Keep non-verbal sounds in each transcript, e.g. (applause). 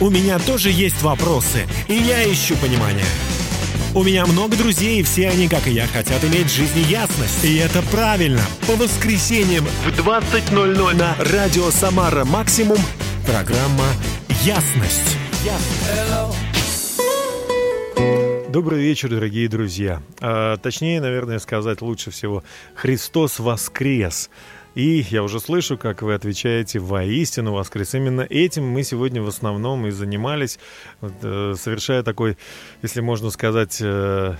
У меня тоже есть вопросы, и я ищу понимания. У меня много друзей, и все они, как и я, хотят иметь в жизни ясность. И это правильно. По воскресеньям в 20.00 на Радио Самара Максимум программа. Ясность. Добрый вечер, дорогие друзья. А, точнее, наверное, сказать лучше всего «Христос воскрес». И я уже слышу, как вы отвечаете «воистину воскрес». Именно этим мы сегодня в основном и занимались, э, совершая такой, если можно сказать, э,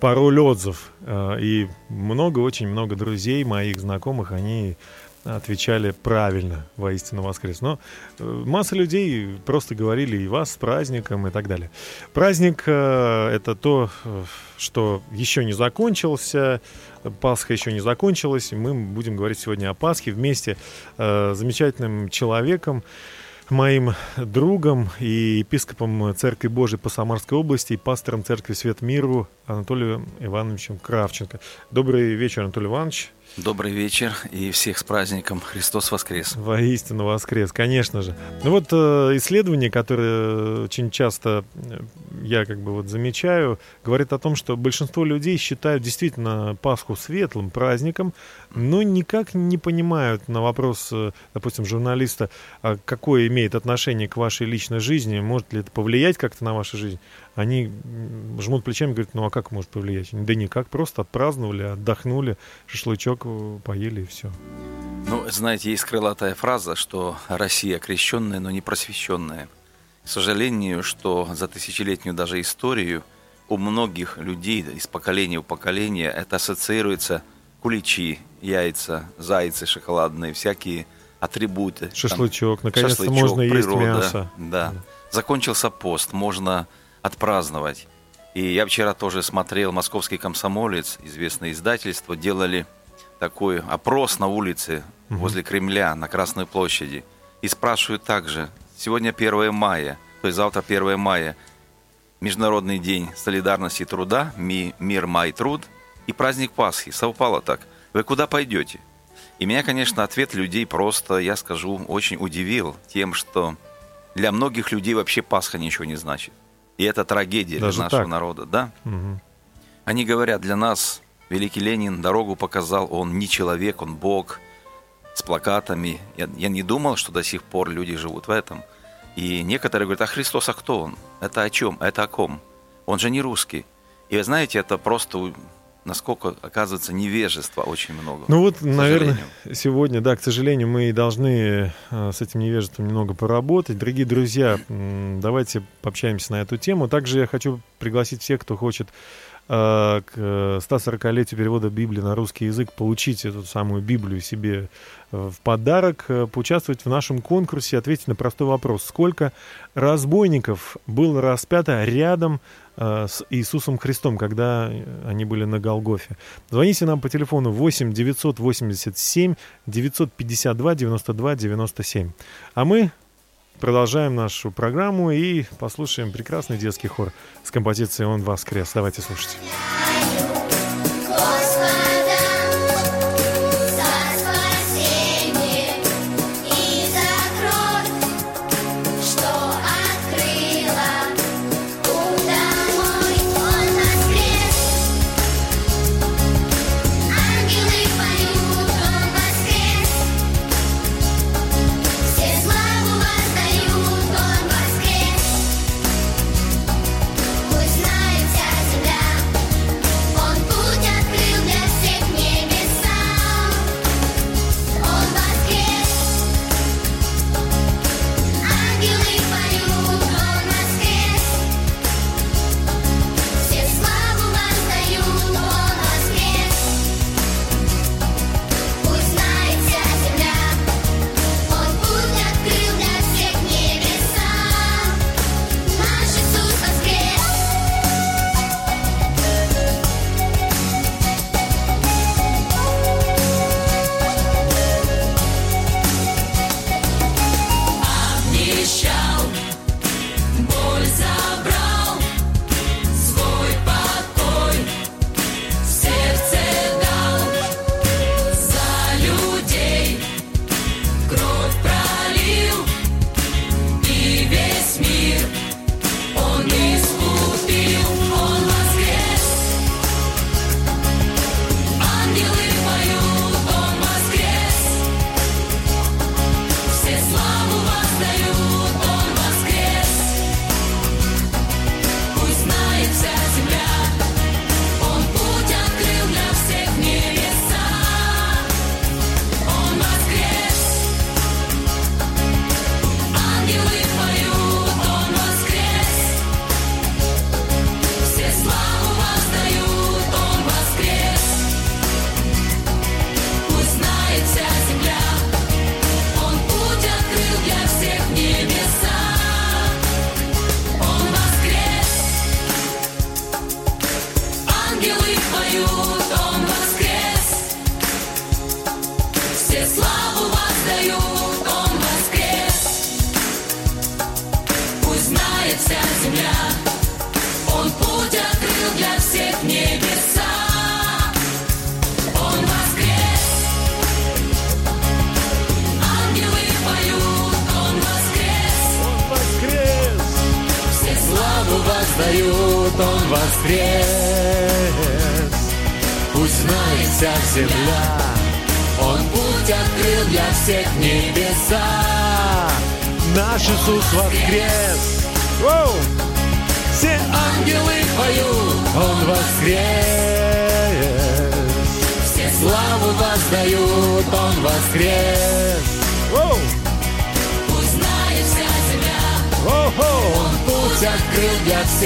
пароль отзыв. Э, и много, очень много друзей моих знакомых, они отвечали правильно воистину воскрес. Но масса людей просто говорили и вас с праздником и так далее. Праздник это то, что еще не закончился, Пасха еще не закончилась. Мы будем говорить сегодня о Пасхе вместе э, с замечательным человеком, моим другом и епископом Церкви Божией по Самарской области и пастором Церкви Свет Миру Анатолием Ивановичем Кравченко. Добрый вечер, Анатолий Иванович. Добрый вечер и всех с праздником Христос воскрес. Воистину воскрес, конечно же. Ну вот э, исследование, которое очень часто э, я как бы вот замечаю, говорит о том, что большинство людей считают действительно Пасху светлым праздником, но никак не понимают на вопрос, э, допустим, журналиста, а какое имеет отношение к вашей личной жизни, может ли это повлиять как-то на вашу жизнь они жмут плечами и говорят, ну а как может повлиять? Да никак, просто отпраздновали, отдохнули, шашлычок э, поели и все. Ну, знаете, есть крылатая фраза, что Россия крещенная, но не просвещенная. К сожалению, что за тысячелетнюю даже историю у многих людей из поколения в поколение это ассоциируется куличи, яйца, зайцы шоколадные, всякие атрибуты. Шашлычок, наконец-то можно природа, есть мясо. Да. Закончился пост, можно отпраздновать. И я вчера тоже смотрел «Московский комсомолец», известное издательство, делали такой опрос на улице угу. возле Кремля, на Красной площади. И спрашивают также, сегодня 1 мая, то есть завтра 1 мая, Международный день солидарности и труда, ми, мир, май, труд, и праздник Пасхи. Совпало так. Вы куда пойдете? И меня, конечно, ответ людей просто, я скажу, очень удивил тем, что для многих людей вообще Пасха ничего не значит. И это трагедия Даже для нашего так? народа, да? Угу. Они говорят, для нас великий Ленин дорогу показал, он не человек, он Бог, с плакатами. Я, я не думал, что до сих пор люди живут в этом. И некоторые говорят, а Христос, а кто он? Это о чем? Это о ком? Он же не русский. И вы знаете, это просто насколько, оказывается, невежества очень много. Ну вот, наверное, сегодня, да, к сожалению, мы должны э, с этим невежеством немного поработать. Дорогие друзья, давайте пообщаемся на эту тему. Также я хочу пригласить всех, кто хочет к 140-летию перевода Библии на русский язык получить эту самую Библию себе э, в подарок, поучаствовать в нашем конкурсе, ответить на простой вопрос. Сколько разбойников было распято рядом Э, с Иисусом Христом, когда они были на Голгофе. Звоните нам по телефону 8 987 952 92 97. А мы продолжаем нашу программу и послушаем прекрасный детский хор с композицией «Он воскрес». Давайте слушать.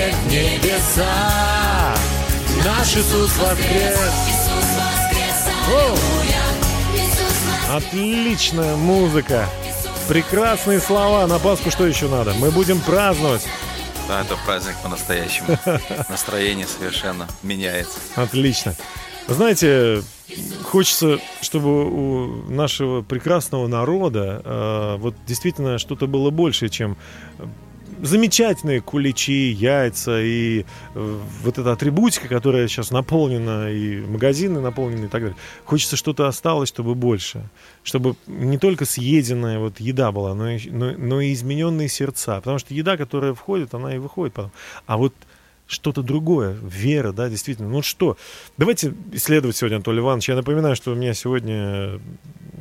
Всех небеса. Наш Иисус воскрес! Иисус воскрес, аллилуйя. Иисус воскрес, Отличная музыка! Прекрасные слова. На Пасху что еще надо? Мы будем праздновать. Да, это праздник по-настоящему. (laughs) Настроение совершенно меняется. Отлично. Знаете, хочется, чтобы у нашего прекрасного народа э, вот действительно что-то было больше, чем замечательные куличи, яйца и э, вот эта атрибутика, которая сейчас наполнена, и магазины наполнены и так далее. Хочется что-то осталось, чтобы больше. Чтобы не только съеденная вот еда была, но и, но, но и измененные сердца. Потому что еда, которая входит, она и выходит потом. А вот что-то другое, вера, да, действительно. Ну что, давайте исследовать сегодня Анатолий Иванович. Я напоминаю, что у меня сегодня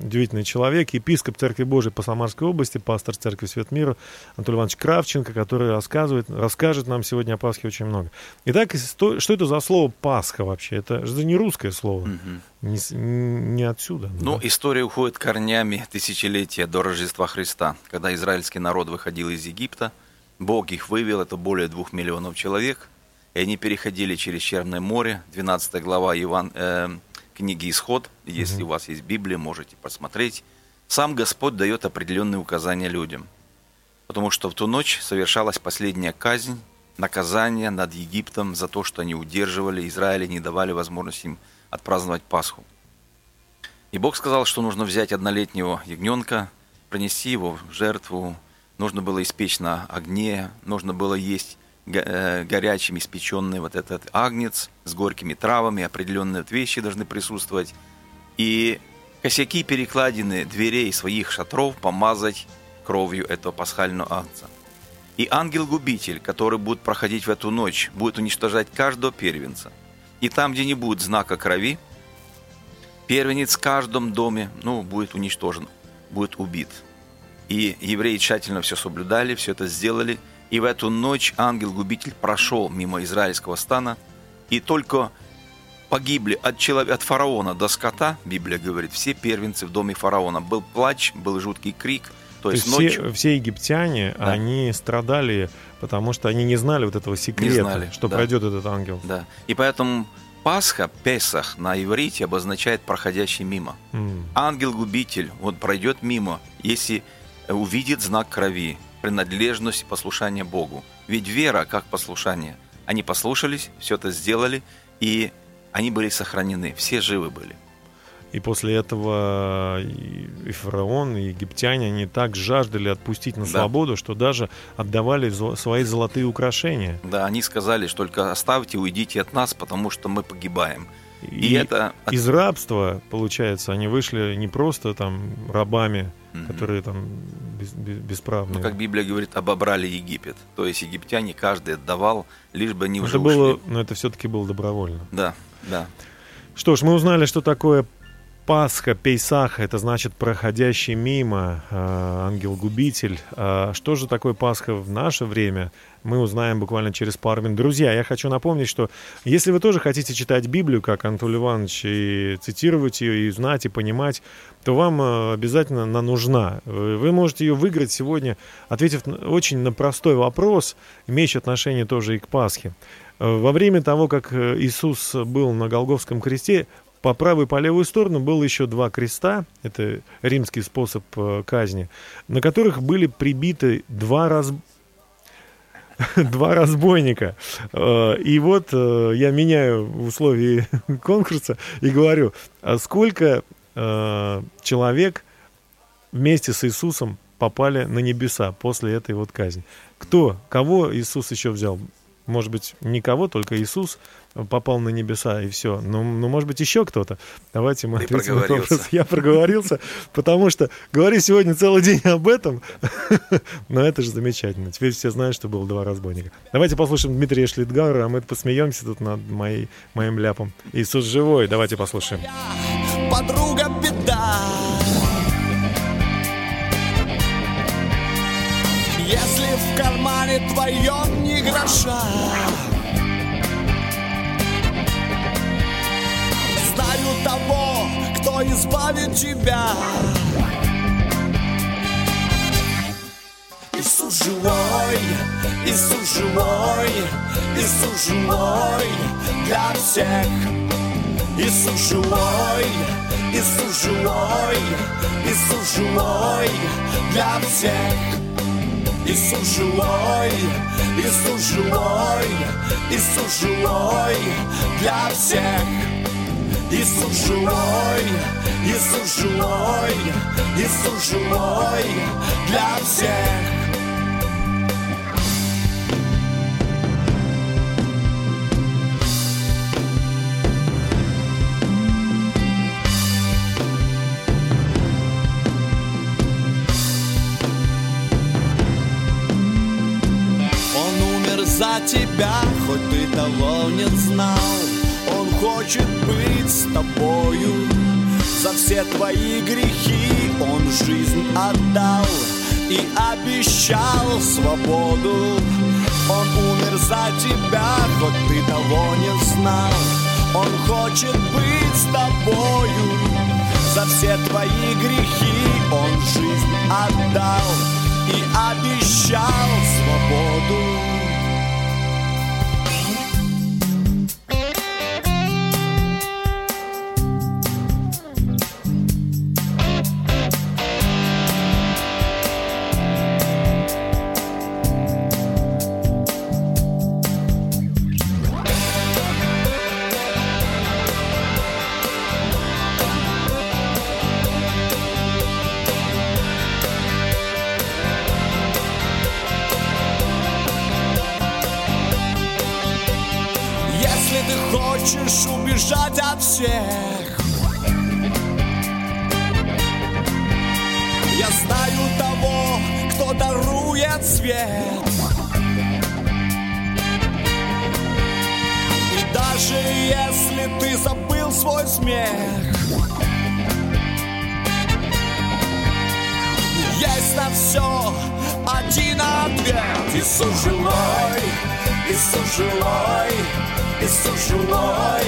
удивительный человек, епископ Церкви Божией по Самарской области, пастор Церкви Свет Мира Анатолий Иванович Кравченко, который рассказывает, расскажет нам сегодня о Пасхе очень много. Итак, что это за слово Пасха вообще? Это же не русское слово, не, с- не отсюда. Ну, да? история уходит корнями тысячелетия до Рождества Христа, когда израильский народ выходил из Египта, Бог их вывел, это более двух миллионов человек, и они переходили через Черное море, 12 глава Иван, э, книги Исход, если у вас есть Библия, можете посмотреть. Сам Господь дает определенные указания людям, потому что в ту ночь совершалась последняя казнь, наказание над Египтом за то, что они удерживали Израиля, не давали возможности им отпраздновать Пасху. И Бог сказал, что нужно взять однолетнего ягненка, принести его в жертву, нужно было испечь на огне, нужно было есть горячим испеченный вот этот агнец с горькими травами, определенные вот вещи должны присутствовать. И косяки перекладины дверей своих шатров помазать кровью этого пасхального агнца. И ангел-губитель, который будет проходить в эту ночь, будет уничтожать каждого первенца. И там, где не будет знака крови, первенец в каждом доме, ну, будет уничтожен, будет убит. И евреи тщательно все соблюдали, все это сделали. И в эту ночь ангел-губитель прошел мимо израильского стана, и только погибли от, человека, от фараона до скота, Библия говорит, все первенцы в доме фараона. Был плач, был жуткий крик, то, То есть, есть ночью... все, все египтяне, Да. они страдали, потому что они не знали вот этого секрета, знали, что да. пройдет этот ангел. Да. И поэтому Пасха, Песах на иврите обозначает проходящий мимо. М. Ангел-губитель, он пройдет мимо, если увидит знак крови, принадлежность и послушание Богу. Ведь вера как послушание. Они послушались, все это сделали, и они были сохранены, все живы были. И после этого и, и фараон, и египтяне, они так жаждали отпустить на Да. свободу, что даже отдавали свои золотые украшения. Да, они сказали, что только оставьте, уйдите от нас, потому что мы погибаем. И, это от- из рабства, получается, они вышли не просто там рабами, Мгм. которые там без- без- бесправные. Ну, как Библия говорит, обобрали Египет. То есть египтяне каждый отдавал, лишь бы они уже это было, ушли. но это все-таки было добровольно. Да, да. Что ж, мы узнали, что такое Пасха, Пейсаха, это значит проходящий мимо, э, ангел-губитель. А что же такое Пасха в наше время, мы узнаем буквально через пару минут. Друзья, я хочу напомнить, что если вы тоже хотите читать Библию, как Анатолий Иванович, и цитировать ее, и знать, и понимать, то вам э, обязательно она нужна. Вы можете ее выиграть сегодня, ответив очень на простой вопрос, имеющий отношение тоже и к Пасхе. Э, Во время того, как э, Иисус был на Голговском кресте, по правую и по левую сторону было еще два креста, это римский способ э, казни, на которых были прибиты два раз (laughs) два разбойника. Э, И вот э, я меняю условия (laughs) конкурса и говорю, а сколько человек вместе с Иисусом попали на небеса после этой вот казни. Кто, кого Иисус еще взял? Может быть, никого, только Иисус попал на небеса и все. Но, ну, но ну, может быть, еще кто-то. Давайте мы ответим на вопрос. Я проговорился, потому что говори сегодня целый день об этом. (laughs) Но это же замечательно. Теперь все знают, что было два разбойника. Давайте послушаем Дмитрия Шлитгара, а мы посмеемся тут над моей, моим ляпом. Иисус живой. Давайте послушаем. Подруга 15 в кармане твоем ни гроша, знаю того, кто избавит тебя. Иисус живой, Иисус живой, Иисус живой для всех. Иисус живой, Иисус живой, Иисус живой для всех. Иисус живой, Иисус живой, Иисус живой для всех. Иисус живой, Иисус живой, Иисус живой для всех. Тебя, хоть ты того не знал. Он хочет быть с тобою. За все твои грехи он жизнь отдал и обещал свободу. Он умер за тебя, хоть ты того не знал. Он хочет быть с тобою. За все твои грехи он жизнь отдал и обещал свободу. Хочешь убежать от всех. Я знаю того, кто дарует свет. И даже если ты забыл свой смех Есть на все один ответ. Иисус живой, Иисус живой, Иисус живой,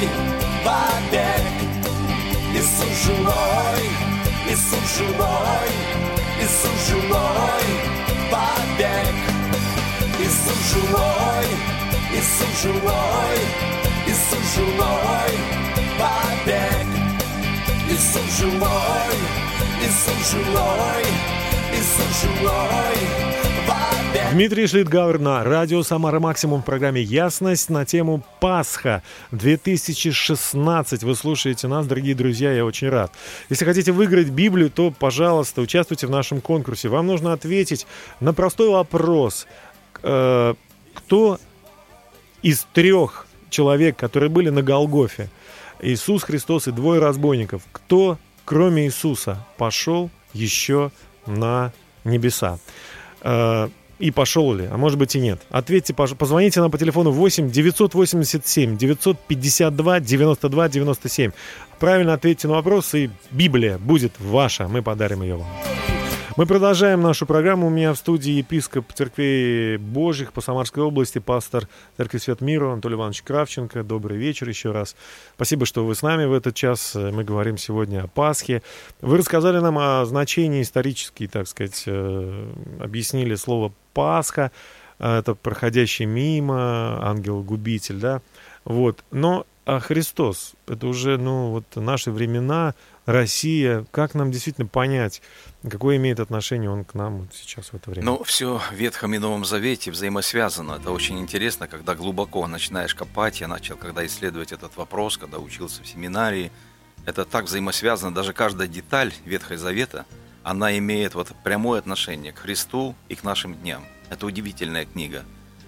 побег. Иисус живой, Иисус живой, Иисус живой, побег. Иисус живой, Иисус живой, Иисус живой, побег. Иисус живой, Иисус живой, Иисус живой, побег Дмитрий Шлитгауэр на радио «Самара Максимум» в программе «Ясность» на тему «Пасха 2016». Вы слушаете нас, дорогие друзья, я очень рад. Если хотите выиграть Библию, то, пожалуйста, участвуйте в нашем конкурсе. Вам нужно ответить на простой вопрос. Э, Кто из трех человек, которые были на Голгофе, Иисус Христос и двое разбойников, кто, кроме Иисуса, пошел еще на небеса? И пошел ли, а может быть и нет. Ответьте, позвоните нам по телефону 8 987 952 92 97. Правильно ответьте на вопрос, и Библия будет ваша. Мы подарим ее вам. Мы продолжаем нашу программу. У меня в студии епископ Церквей Божьих по Самарской области, пастор Церкви Свет Миру Анатолий Иванович Кравченко. Добрый вечер еще раз. Спасибо, что вы с нами в этот час. Мы говорим сегодня о Пасхе. Вы рассказали нам о значении исторически, так сказать, э, объяснили слово Пасха. Э, Это проходящий мимо, ангел-губитель, да. Вот. Но а Христос, это уже, ну, вот наши времена, Россия, как нам действительно понять, какое имеет отношение он к нам вот сейчас в это время? Ну, все в Ветхом и Новом Завете взаимосвязано. Это очень интересно, когда глубоко начинаешь копать. Я начал, когда исследовать этот вопрос, когда учился в семинарии. Это так взаимосвязано. Даже каждая деталь Ветхого Завета, она имеет вот прямое отношение к Христу и к нашим дням. Это удивительная книга.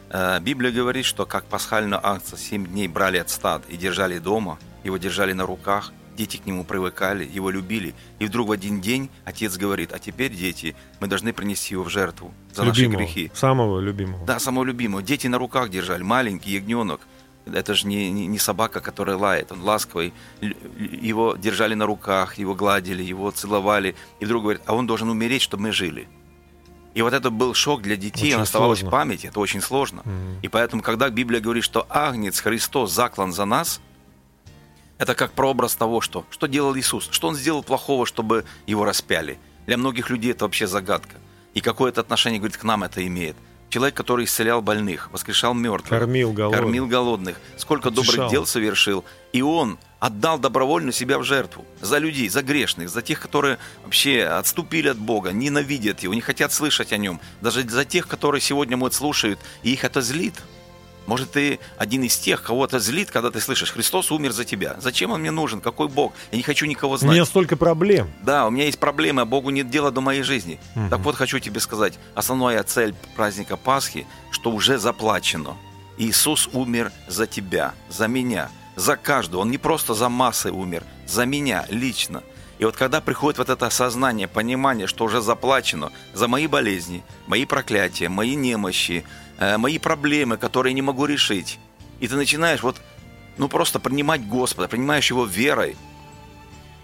Э, Библия говорит, что как пасхальную акцию семь дней брали от стад и держали дома, его держали на руках, дети к нему привыкали, его любили. И вдруг в один день отец говорит, а теперь, дети, мы должны принести его в жертву за любимого, наши грехи. Самого любимого. Да, самого любимого. Дети на руках держали, маленький ягненок. Это же не, не, не собака, которая лает, он ласковый. Его держали на руках, его гладили, его целовали. И вдруг говорит, а он должен умереть, чтобы мы жили. И вот это был шок для детей, Очень он оставалось сложно. в памяти, это очень сложно. И поэтому, когда Библия говорит, что Агнец Христос заклан за нас, это как прообраз того, что, что делал Иисус, что Он сделал плохого, чтобы Его распяли. Для многих людей это вообще загадка. И какое это отношение, говорит, к нам это имеет. Человек, который исцелял больных, воскрешал мертвых, Кормил голодных. кормил голодных, сколько Утешал. добрых дел совершил. И Он отдал добровольно себя в жертву за людей, за грешных, за тех, которые вообще отступили от Бога, ненавидят Его, не хотят слышать о Нем. Даже за тех, которые сегодня вот слушают, и их это злит. Может, ты один из тех, кого это злит, когда ты слышишь, Христос умер за тебя. Зачем он мне нужен? Какой Бог? Я не хочу никого У знать. меня столько проблем. Да, у меня есть проблемы, а Богу нет дела до моей жизни. Так вот, хочу тебе сказать, основная цель праздника Пасхи, что уже заплачено. Иисус умер за тебя, за меня, за каждого. Он не просто за массы умер, за меня лично. И вот когда приходит вот это осознание, понимание, что уже заплачено за мои болезни, мои проклятия, мои немощи, мои проблемы, которые не могу решить, и ты начинаешь вот, ну просто принимать Господа, принимаешь Его верой,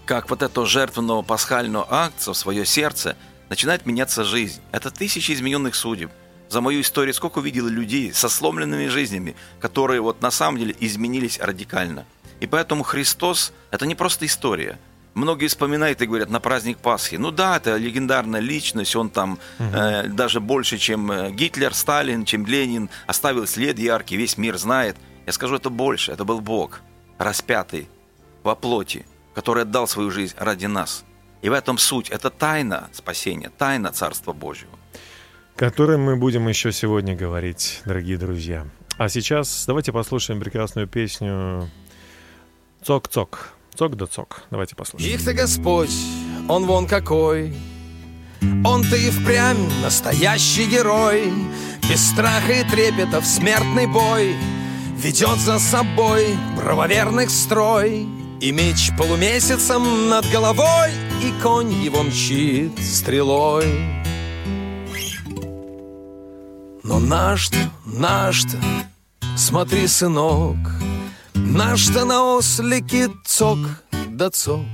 как вот эту жертвенную пасхальную акцию в свое сердце, начинает меняться жизнь. Это тысячи измененных судеб. За мою историю сколько увидел людей со сломленными жизнями, которые вот на самом деле изменились радикально. И поэтому Христос – это не просто история. Многие вспоминают и говорят на праздник Пасхи. Ну да, это легендарная личность, он там э, даже больше, чем э, Гитлер, Сталин, чем Ленин, оставил след яркий, весь мир знает. Я скажу, это больше, это был Бог, распятый во плоти, который отдал свою жизнь ради нас. И в этом суть. Это тайна спасения, тайна Царства Божьего. которым мы будем еще сегодня говорить, дорогие друзья. А сейчас давайте послушаем прекрасную песню «Цок-цок». Цок да цок. Давайте послушаем. Их-то Господь, он вон какой. Он-то и впрямь настоящий герой. Без страха и трепета в смертный бой Ведет за собой правоверных строй. И меч полумесяцем над головой, И конь его мчит стрелой. Но наш-то, наш-то, смотри, сынок, Наш-то на ослике цок да цок,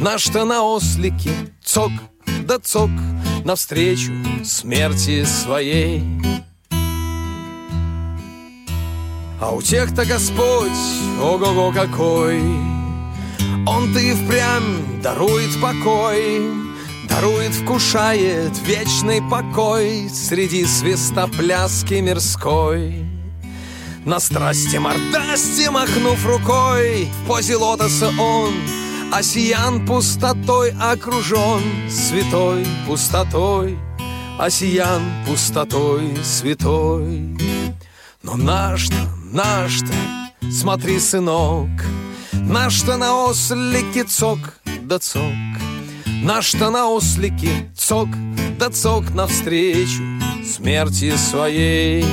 Наш-то на ослике цок да цок, Навстречу смерти своей. А у тех-то Господь, ого-го какой, Он-то и впрямь дарует покой, Дарует, вкушает вечный покой Среди свистопляски мирской. На страсти мордасти махнув рукой В позе лотоса он Осиян пустотой окружен Святой пустотой Осиян пустотой святой. Но наш-то, наш-то Смотри, сынок Наш-то на ослике цок да цок Наш-то на ослике цок да цок Навстречу смерти своей.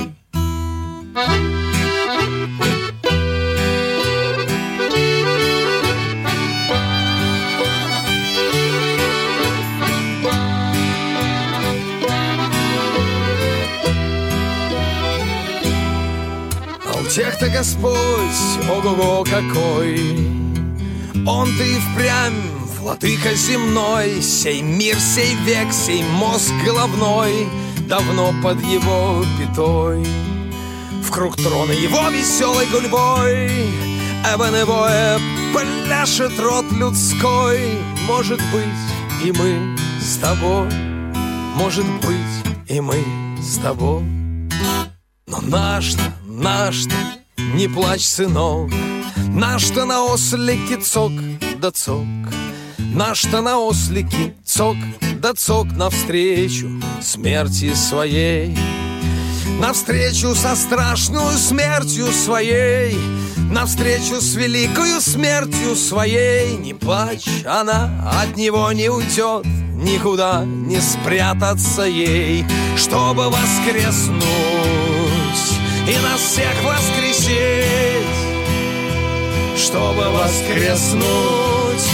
А у тех-то Господь, ого-го какой! Он-то и впрямь владыка земной Сей мир, сей век, сей мозг головной Давно под его пятой. В круг трона его веселой гульбой Эбоневое пляшет рот людской. Может быть, и мы с тобой Может быть, и мы с тобой но наш-то, наш-то, не плачь, сынок. Наш-то на ослике цок да цок. Наш-то на ослике цок да цок Навстречу смерти своей. Навстречу со страшную смертью своей. Навстречу с великою смертью своей. Не плачь, она от него не уйдет. Никуда не спрятаться ей. Чтобы воскреснуть И нас всех воскресить Чтобы воскреснуть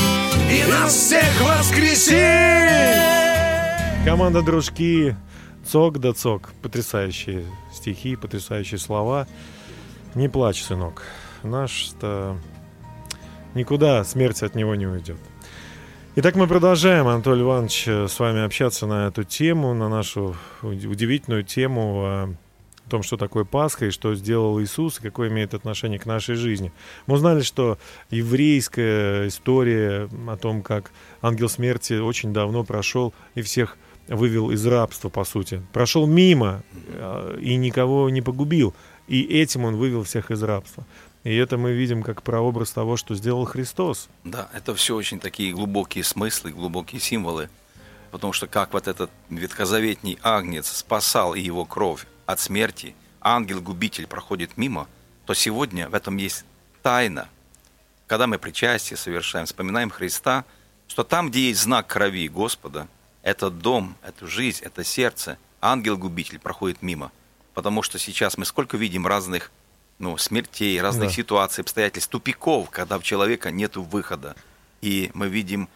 И нас всех воскресить Команда «Дружки» Цок да цок. Потрясающие стихи, потрясающие слова. Не плачь, сынок. Наш-то никуда смерть от него не уйдет. Итак, мы продолжаем, Анатолий Иванович, с вами общаться на эту тему, на нашу удивительную тему о том, что такое Пасха и что сделал Иисус, и какое имеет отношение к нашей жизни. Мы узнали, что еврейская история о том, как ангел смерти очень давно прошел и всех вывел из рабства, по сути. Прошел мимо э, и никого не погубил. И этим он вывел всех из рабства. И это мы видим как прообраз того, что сделал Христос. Да, это все очень такие глубокие смыслы, глубокие символы. Потому что как вот этот ветхозаветний агнец спасал и его кровь от смерти, ангел-губитель проходит мимо, то сегодня в этом есть тайна. Когда мы причастие совершаем, вспоминаем Христа, что там, где есть знак крови Господа – этот дом, эту жизнь, это сердце, ангел-губитель проходит мимо. Потому что сейчас мы сколько видим разных ну, смертей, разных да. ситуаций, обстоятельств, тупиков, когда у человека нет выхода. И мы видим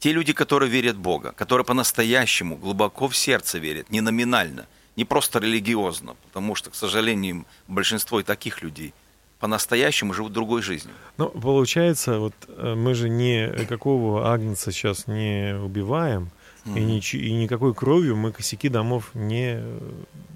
те люди, которые верят в Бога, которые по-настоящему глубоко в сердце верят, не номинально, не просто религиозно, потому что, к сожалению, большинство и таких людей по-настоящему живут другой жизнью. Ну, получается, вот э, мы же никакого агнца сейчас не убиваем, и, нич- и никакой кровью мы косяки домов не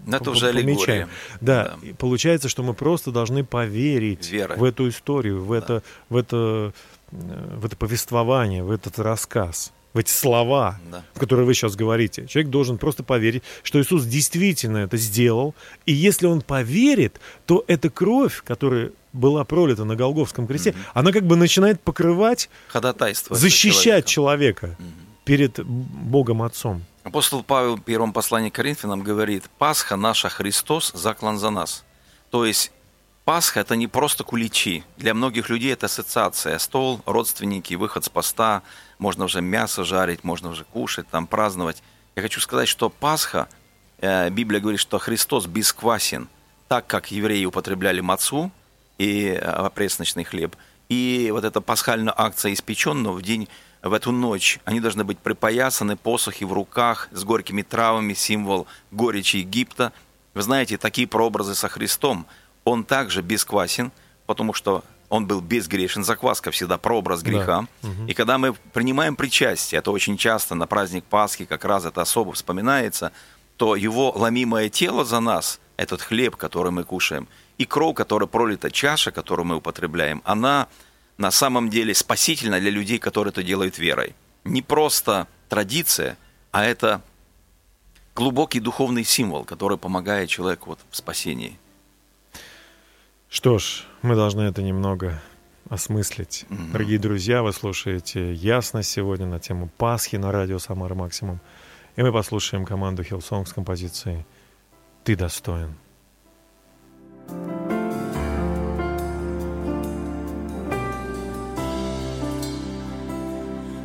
это уже помечаем. Да, да. получается, что мы просто должны поверить Вера. в эту историю, в, да. это, в, это, в это повествование, в этот рассказ в эти слова, да. которые вы сейчас говорите. Человек должен просто поверить, что Иисус действительно это сделал. И если он поверит, то эта кровь, которая была пролита на Голговском кресте, mm-hmm. она как бы начинает покрывать, ходатайство защищать человека. человека. Mm-hmm перед Богом Отцом. Апостол Павел в первом послании к Коринфянам говорит, «Пасха наша Христос заклан за нас». То есть Пасха – это не просто куличи. Для многих людей это ассоциация. Стол, родственники, выход с поста, можно уже мясо жарить, можно уже кушать, там праздновать. Я хочу сказать, что Пасха, э, Библия говорит, что Христос бесквасен, так как евреи употребляли мацу и э, пресночный хлеб. И вот эта пасхальная акция испеченного в день в эту ночь они должны быть припоясаны, посохи в руках, с горькими травами, символ горечи Египта. Вы знаете, такие прообразы со Христом. Он также бесквасен, потому что он был безгрешен. Закваска всегда прообраз греха. Да. Угу. И когда мы принимаем причастие, это очень часто на праздник Пасхи как раз это особо вспоминается, то его ломимое тело за нас, этот хлеб, который мы кушаем, и кровь, которая пролита, чаша, которую мы употребляем, она на самом деле спасительно для людей, которые это делают верой. Не просто традиция, а это глубокий духовный символ, который помогает человеку вот в спасении. Что ж, мы должны это немного осмыслить. Mm-hmm. Дорогие друзья, вы слушаете «Ясность» сегодня на тему Пасхи на радио «Самара Максимум». И мы послушаем команду Hillsong с композицией «Ты достоин».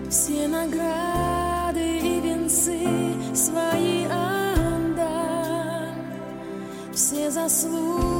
все награды и венцы свои отдам, все заслуги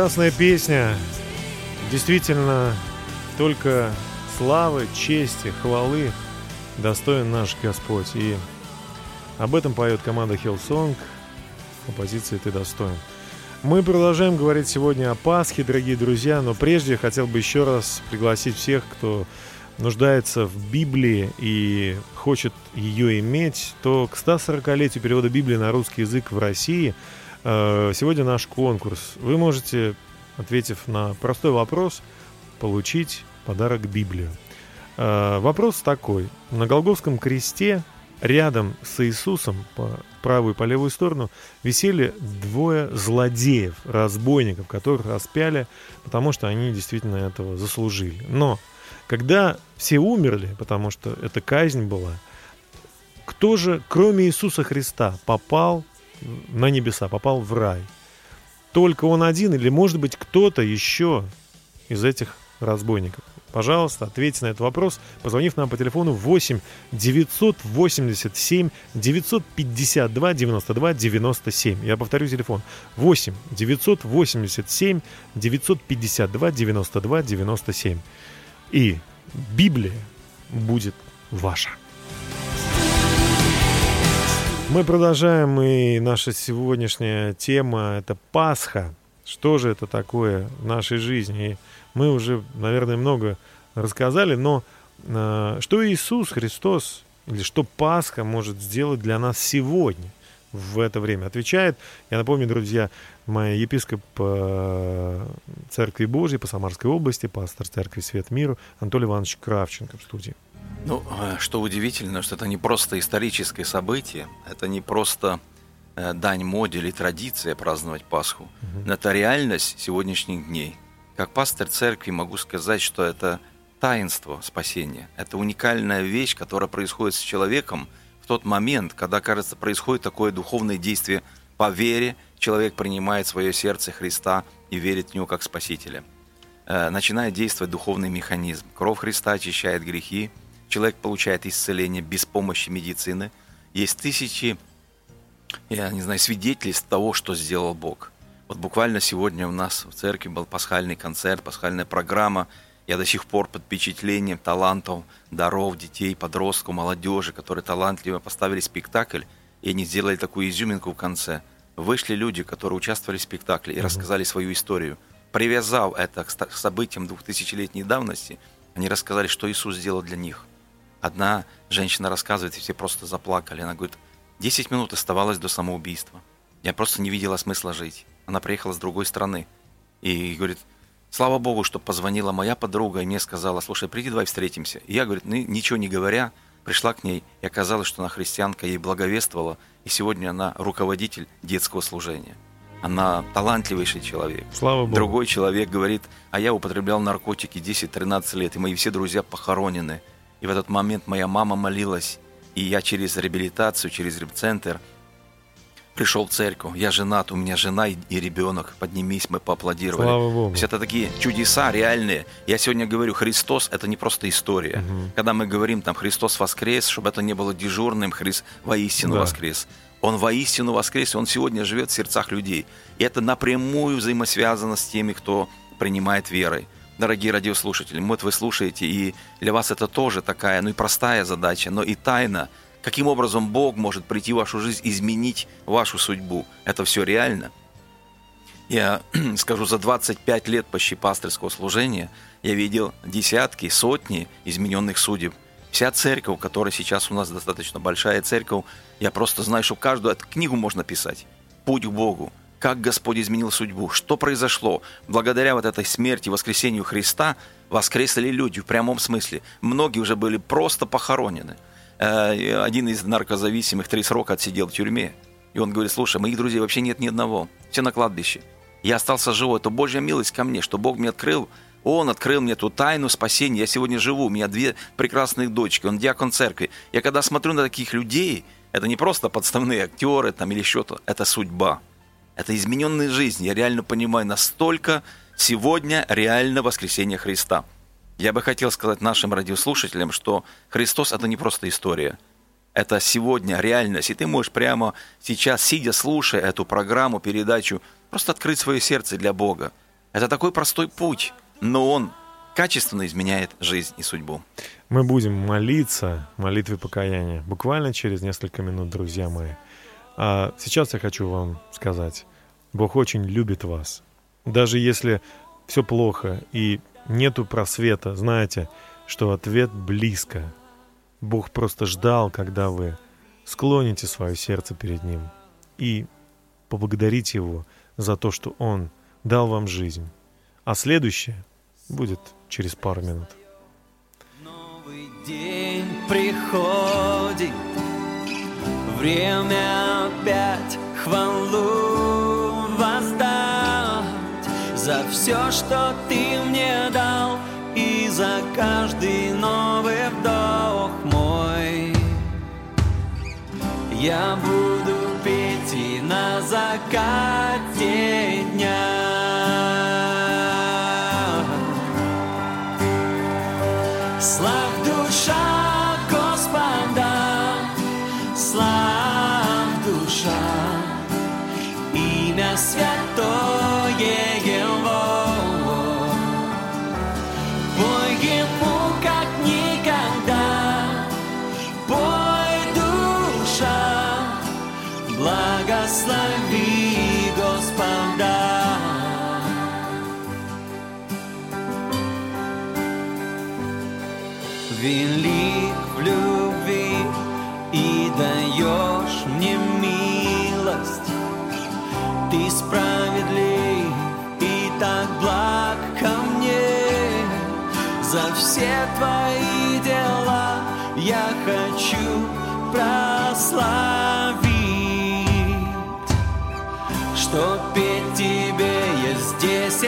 Прекрасная песня. Действительно, только славы, чести, хвалы достоин наш Господь. И об этом поет команда Hillsong в композиции «Ты достоин». Мы продолжаем говорить сегодня о Пасхе, дорогие друзья, но прежде хотел бы еще раз пригласить всех, кто нуждается в Библии и хочет ее иметь, то к 140-летию перевода Библии на русский язык в России сегодня наш конкурс. Вы можете, ответив на простой вопрос, получить подарок Библию. Э, Вопрос такой. На Голговском кресте рядом с Иисусом по правую и по левую сторону висели двое злодеев, разбойников, которых распяли, потому что они действительно этого заслужили. Но когда все умерли, потому что это казнь была, кто же, кроме Иисуса Христа, попал на небеса, попал в рай? Только он один или, может быть, кто-то еще из этих разбойников? Пожалуйста, ответьте на этот вопрос, позвонив нам по телефону 8 987 952 92 97. Я повторю телефон. 8 987 952 92 97. И Библия будет ваша. Мы продолжаем, и наша сегодняшняя тема – это Пасха. Что же это такое в нашей жизни? И мы уже, наверное, много рассказали, но э, что Иисус Христос или что Пасха может сделать для нас сегодня, в это время? Отвечает, я напомню, друзья, мой епископ э, Церкви Божьей по Самарской области, пастор Церкви Свет Миру Анатолий Иванович Кравченко в студии. Ну, э, что удивительно, что это не просто историческое событие, это не просто э, дань моде или традиция праздновать Пасху, но это реальность сегодняшних дней. Как пастор церкви могу сказать, что это таинство спасения. Это уникальная вещь, которая происходит с человеком в тот момент, когда, кажется, происходит такое духовное действие по вере, человек принимает свое сердце Христа и верит в Него как Спасителя. Э, Начинает действовать духовный механизм. Кровь Христа очищает грехи, человек получает исцеление без помощи медицины. Есть тысячи, я не знаю, свидетельств того, что сделал Бог. Вот буквально сегодня у нас в церкви был пасхальный концерт, пасхальная программа. Я до сих пор под впечатлением талантов, даров детей, подростков, молодежи, которые талантливо поставили спектакль, и они сделали такую изюминку в конце. Вышли люди, которые участвовали в спектакле и рассказали свою историю. Привязав это к событиям двухтысячелетней давности, они рассказали, что Иисус сделал для них. Одна женщина рассказывает, и все просто заплакали. Она говорит, 10 минут оставалось до самоубийства. Я просто не видела смысла жить. Она приехала с другой страны. И говорит, слава Богу, что позвонила моя подруга и мне сказала, слушай, приди, давай встретимся. И я, говорит, «ни- ничего не говоря, пришла к ней, и оказалось, что она христианка, ей благовествовала, и сегодня она руководитель детского служения. Она талантливейший человек. Слава Богу. Другой человек говорит, а я употреблял наркотики 10-13 лет, и мои все друзья похоронены. И в этот момент моя мама молилась, и я через реабилитацию, через репцентр пришел в церковь. Я женат, у меня жена и, и ребенок. Поднимись, мы поаплодировали. Слава Богу. То есть это такие чудеса реальные. Я сегодня говорю, Христос – это не просто история. Когда мы говорим там «Христос воскрес», чтобы это не было дежурным, Христ воистину Да. воскрес. Он воистину воскрес, и Он сегодня живет в сердцах людей. И это напрямую взаимосвязано с теми, кто принимает верой. Дорогие радиослушатели, вот вы слушаете, и для вас это тоже такая, ну и простая задача, но и тайна. Каким образом Бог может прийти в вашу жизнь, изменить вашу судьбу? Это все реально. Я (clears throat) скажу, за 25 лет почти пасторского служения я видел десятки, сотни измененных судеб. Вся церковь, которая сейчас у нас достаточно большая церковь, я просто знаю, что каждую книгу можно писать. Путь к Богу. Как Господь изменил судьбу, что произошло. Благодаря вот этой смерти, воскресению Христа воскресли люди в прямом смысле. Многие уже были просто похоронены. Э, Один из наркозависимых три срока отсидел в тюрьме. И он говорит, слушай, моих друзей вообще нет ни одного. Все на кладбище. Я остался живой. Это Божья милость ко мне, что Бог мне открыл. Он открыл мне эту тайну спасения. Я сегодня живу. У меня две прекрасные дочки. Он диакон церкви. Я когда смотрю на таких людей, это не просто подставные актеры там, или что-то. Это судьба. Это измененная жизнь. Я реально понимаю, настолько сегодня реально воскресение Христа. Я бы хотел сказать нашим радиослушателям, что Христос – это не просто история. Это сегодня реальность. И ты можешь прямо сейчас, сидя, слушая эту программу, передачу, просто открыть свое сердце для Бога. Это такой простой путь, но он качественно изменяет жизнь и судьбу. Мы будем молиться молитвой покаяния буквально через несколько минут, друзья мои. А сейчас я хочу вам сказать, Бог очень любит вас. Даже если все плохо и нету просвета, знаете, что ответ близко. Бог просто ждал, когда вы склоните свое сердце перед Ним и поблагодарите Его за то, что Он дал вам жизнь. А следующее будет через пару минут. Новый день приходит, время опять хвалу за все, что ты мне дал и за каждый новый вдох мой. Я буду петь и на закате благослови Господа. велик в любви и даешь мне милость. Ты справедлив и так благ ко мне. За все твои дела я хочу прославить, есть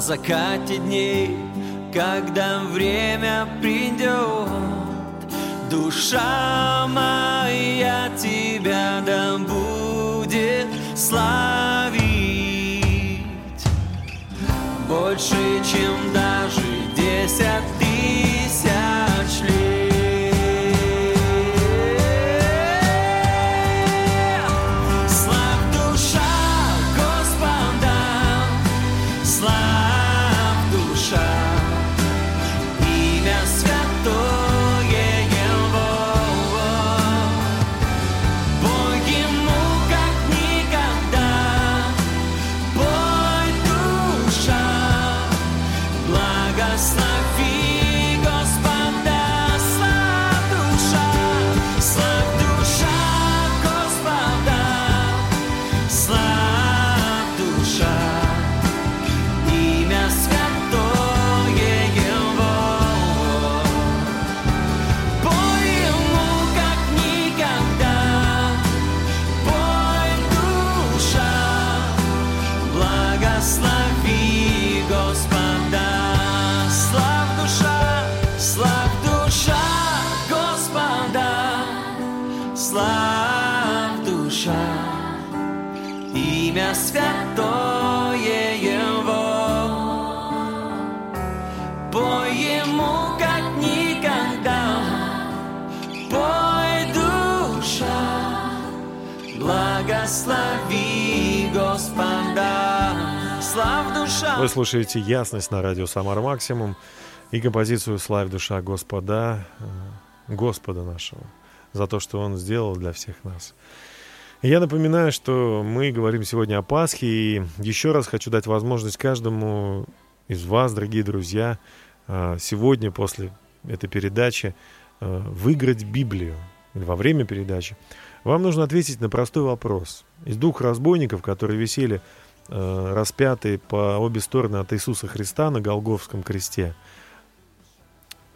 на закате дней, когда время придет, душа моя тебя да будет славить. Больше, чем даже десять Вы слушаете «Ясность» на радио «Самар Максимум» и композицию «Славь душа Господа», э, Господа нашего, за то, что Он сделал для всех нас. Я напоминаю, что мы говорим сегодня о Пасхе, и еще раз хочу дать возможность каждому из вас, дорогие друзья, э, сегодня после этой передачи э, выиграть Библию во время передачи. Вам нужно ответить на простой вопрос. Из двух разбойников, которые висели э, распятые по обе стороны от Иисуса Христа на Голговском кресте,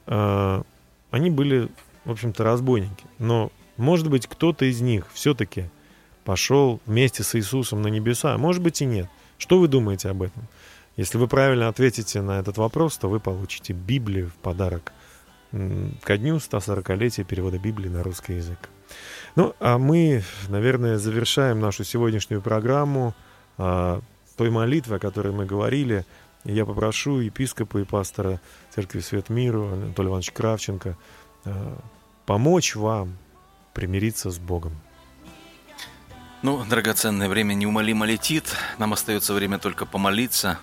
э, они были, в общем-то, разбойники. Но, может быть, кто-то из них все-таки пошел вместе с Иисусом на небеса, а может быть и нет. Что вы думаете об этом? Если вы правильно ответите на этот вопрос, то вы получите Библию в подарок ко дню 140-летия перевода Библии на русский язык. Ну, а мы, наверное, завершаем нашу сегодняшнюю программу той молитвы, о которой мы говорили. Я попрошу епископа и пастора Церкви Свет Миру Анатолия Ивановича Кравченко а, помочь вам примириться с Богом. Ну, драгоценное время неумолимо летит. Нам остается время только помолиться.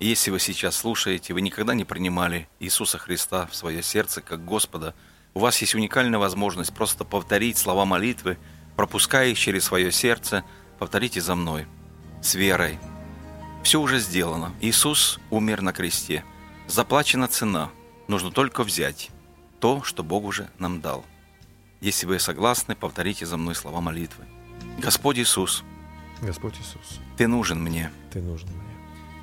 Если вы сейчас слушаете, вы никогда не принимали Иисуса Христа в свое сердце как Господа, у вас есть уникальная возможность просто повторить слова молитвы, пропуская их через свое сердце, повторите за мной, с верой. Все уже сделано. Иисус умер на кресте. Заплачена цена. Нужно только взять то, что Бог уже нам дал. Если вы согласны, повторите за мной слова молитвы. Господь Иисус, Господь Иисус, Ты нужен мне. Ты нужен мне.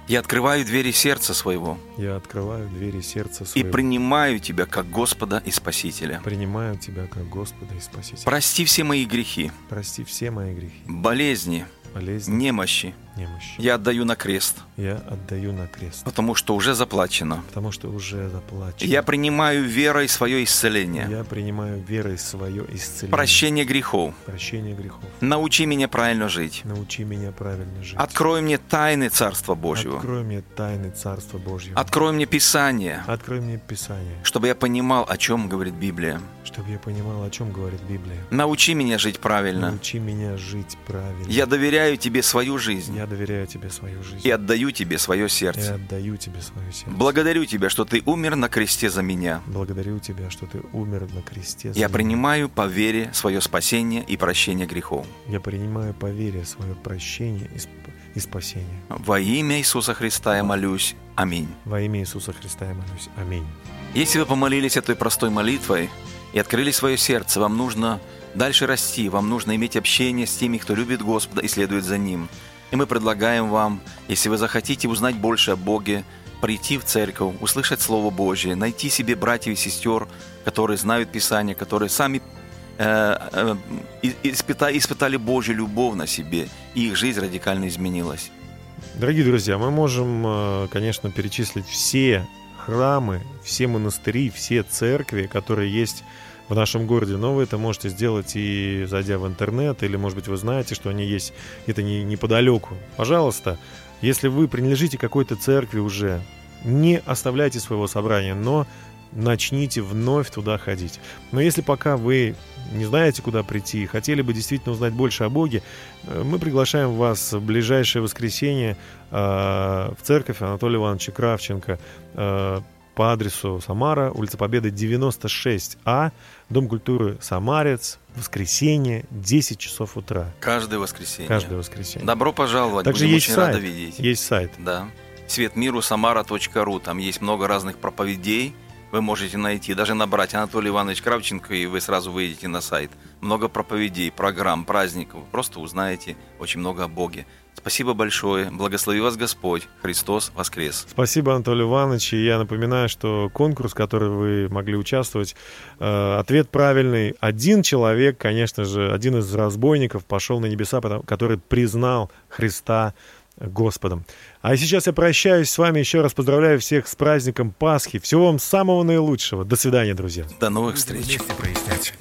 Я открываю двери сердца своего Я открываю двери сердца и своего. принимаю Тебя как Господа и Спасителя. Принимаю Тебя как Господа и Спасителя. Прости все мои грехи, Прости все мои грехи, болезни, болезни, немощи. Немощи. Я отдаю на крест, Я отдаю на крест, потому что уже заплачено. потому что уже заплачено. Я принимаю верой свое исцеление, Я принимаю верой свое исцеление. прощение грехов. Прощение грехов. Научи меня правильно жить. Научи меня правильно жить. Открой мне тайны Царства Божьего. Открой мне тайны Царства Божьего. Открой мне Писание, Открой мне Писание, чтобы я понимал, о чем говорит Библия. чтобы я понимал, о чем говорит Библия. Научи меня жить правильно. Научи меня жить правильно. Я доверяю Тебе свою жизнь Я доверяю Тебе свою жизнь. и отдаю Тебе свое И сердце. отдаю Тебе свое сердце. Благодарю Тебя, что Ты умер на кресте за меня. Благодарю Тебя, что Ты умер на кресте. за Я меня. принимаю по вере свое спасение и прощение грехов. Я принимаю по вере свое прощение и, сп- и спасение. Во имя Иисуса Христа я молюсь. Аминь. Во имя Иисуса Христа я молюсь. Аминь. Если вы помолились этой простой молитвой и открыли свое сердце, вам нужно дальше расти, вам нужно иметь общение с теми, кто любит Господа и следует за Ним. И мы предлагаем вам, если вы захотите узнать больше о Боге, прийти в церковь, услышать Слово Божье, найти себе братьев и сестер, которые знают Писание, которые сами э, э, и- испыта- испытали Божью любовь на себе, и их жизнь радикально изменилась. Дорогие друзья, мы можем, э, конечно, перечислить все храмы, все монастыри, все церкви, которые есть в нашем городе, но вы это можете сделать и зайдя в интернет, или, может быть, вы знаете, что они есть где-то не, неподалеку. Пожалуйста, если вы принадлежите какой-то церкви уже, не оставляйте своего собрания, но начните вновь туда ходить. Но если пока вы не знаете, куда прийти, хотели бы действительно узнать больше о Боге, э, мы приглашаем вас в ближайшее воскресенье э, в церковь Анатолия Ивановича Кравченко э, по адресу Самара, улица Победы 96А, Дом культуры Самарец, воскресенье, 10 часов утра, Каждое воскресенье. каждое воскресенье. Добро пожаловать, Также будем есть очень сайт, рады видеть. есть сайт. Да. Светмиру самара.ру. Там есть много разных проповедей. Вы можете найти, даже набрать Анатолий Иванович Кравченко, и вы сразу выйдете на сайт. Много проповедей, программ, праздников. Просто узнаете очень много о Боге. Спасибо большое. Благослови вас Господь. Христос воскрес. Спасибо, Анатолий Иванович. И я напоминаю, что конкурс, в который вы могли участвовать, э, ответ правильный. Один человек, конечно же, один из разбойников пошел на небеса, потому- который признал Христа Господом. А сейчас я прощаюсь с вами. Еще раз поздравляю всех с праздником Пасхи. Всего вам самого наилучшего. До свидания, друзья. До новых встреч. Вместе прояснять.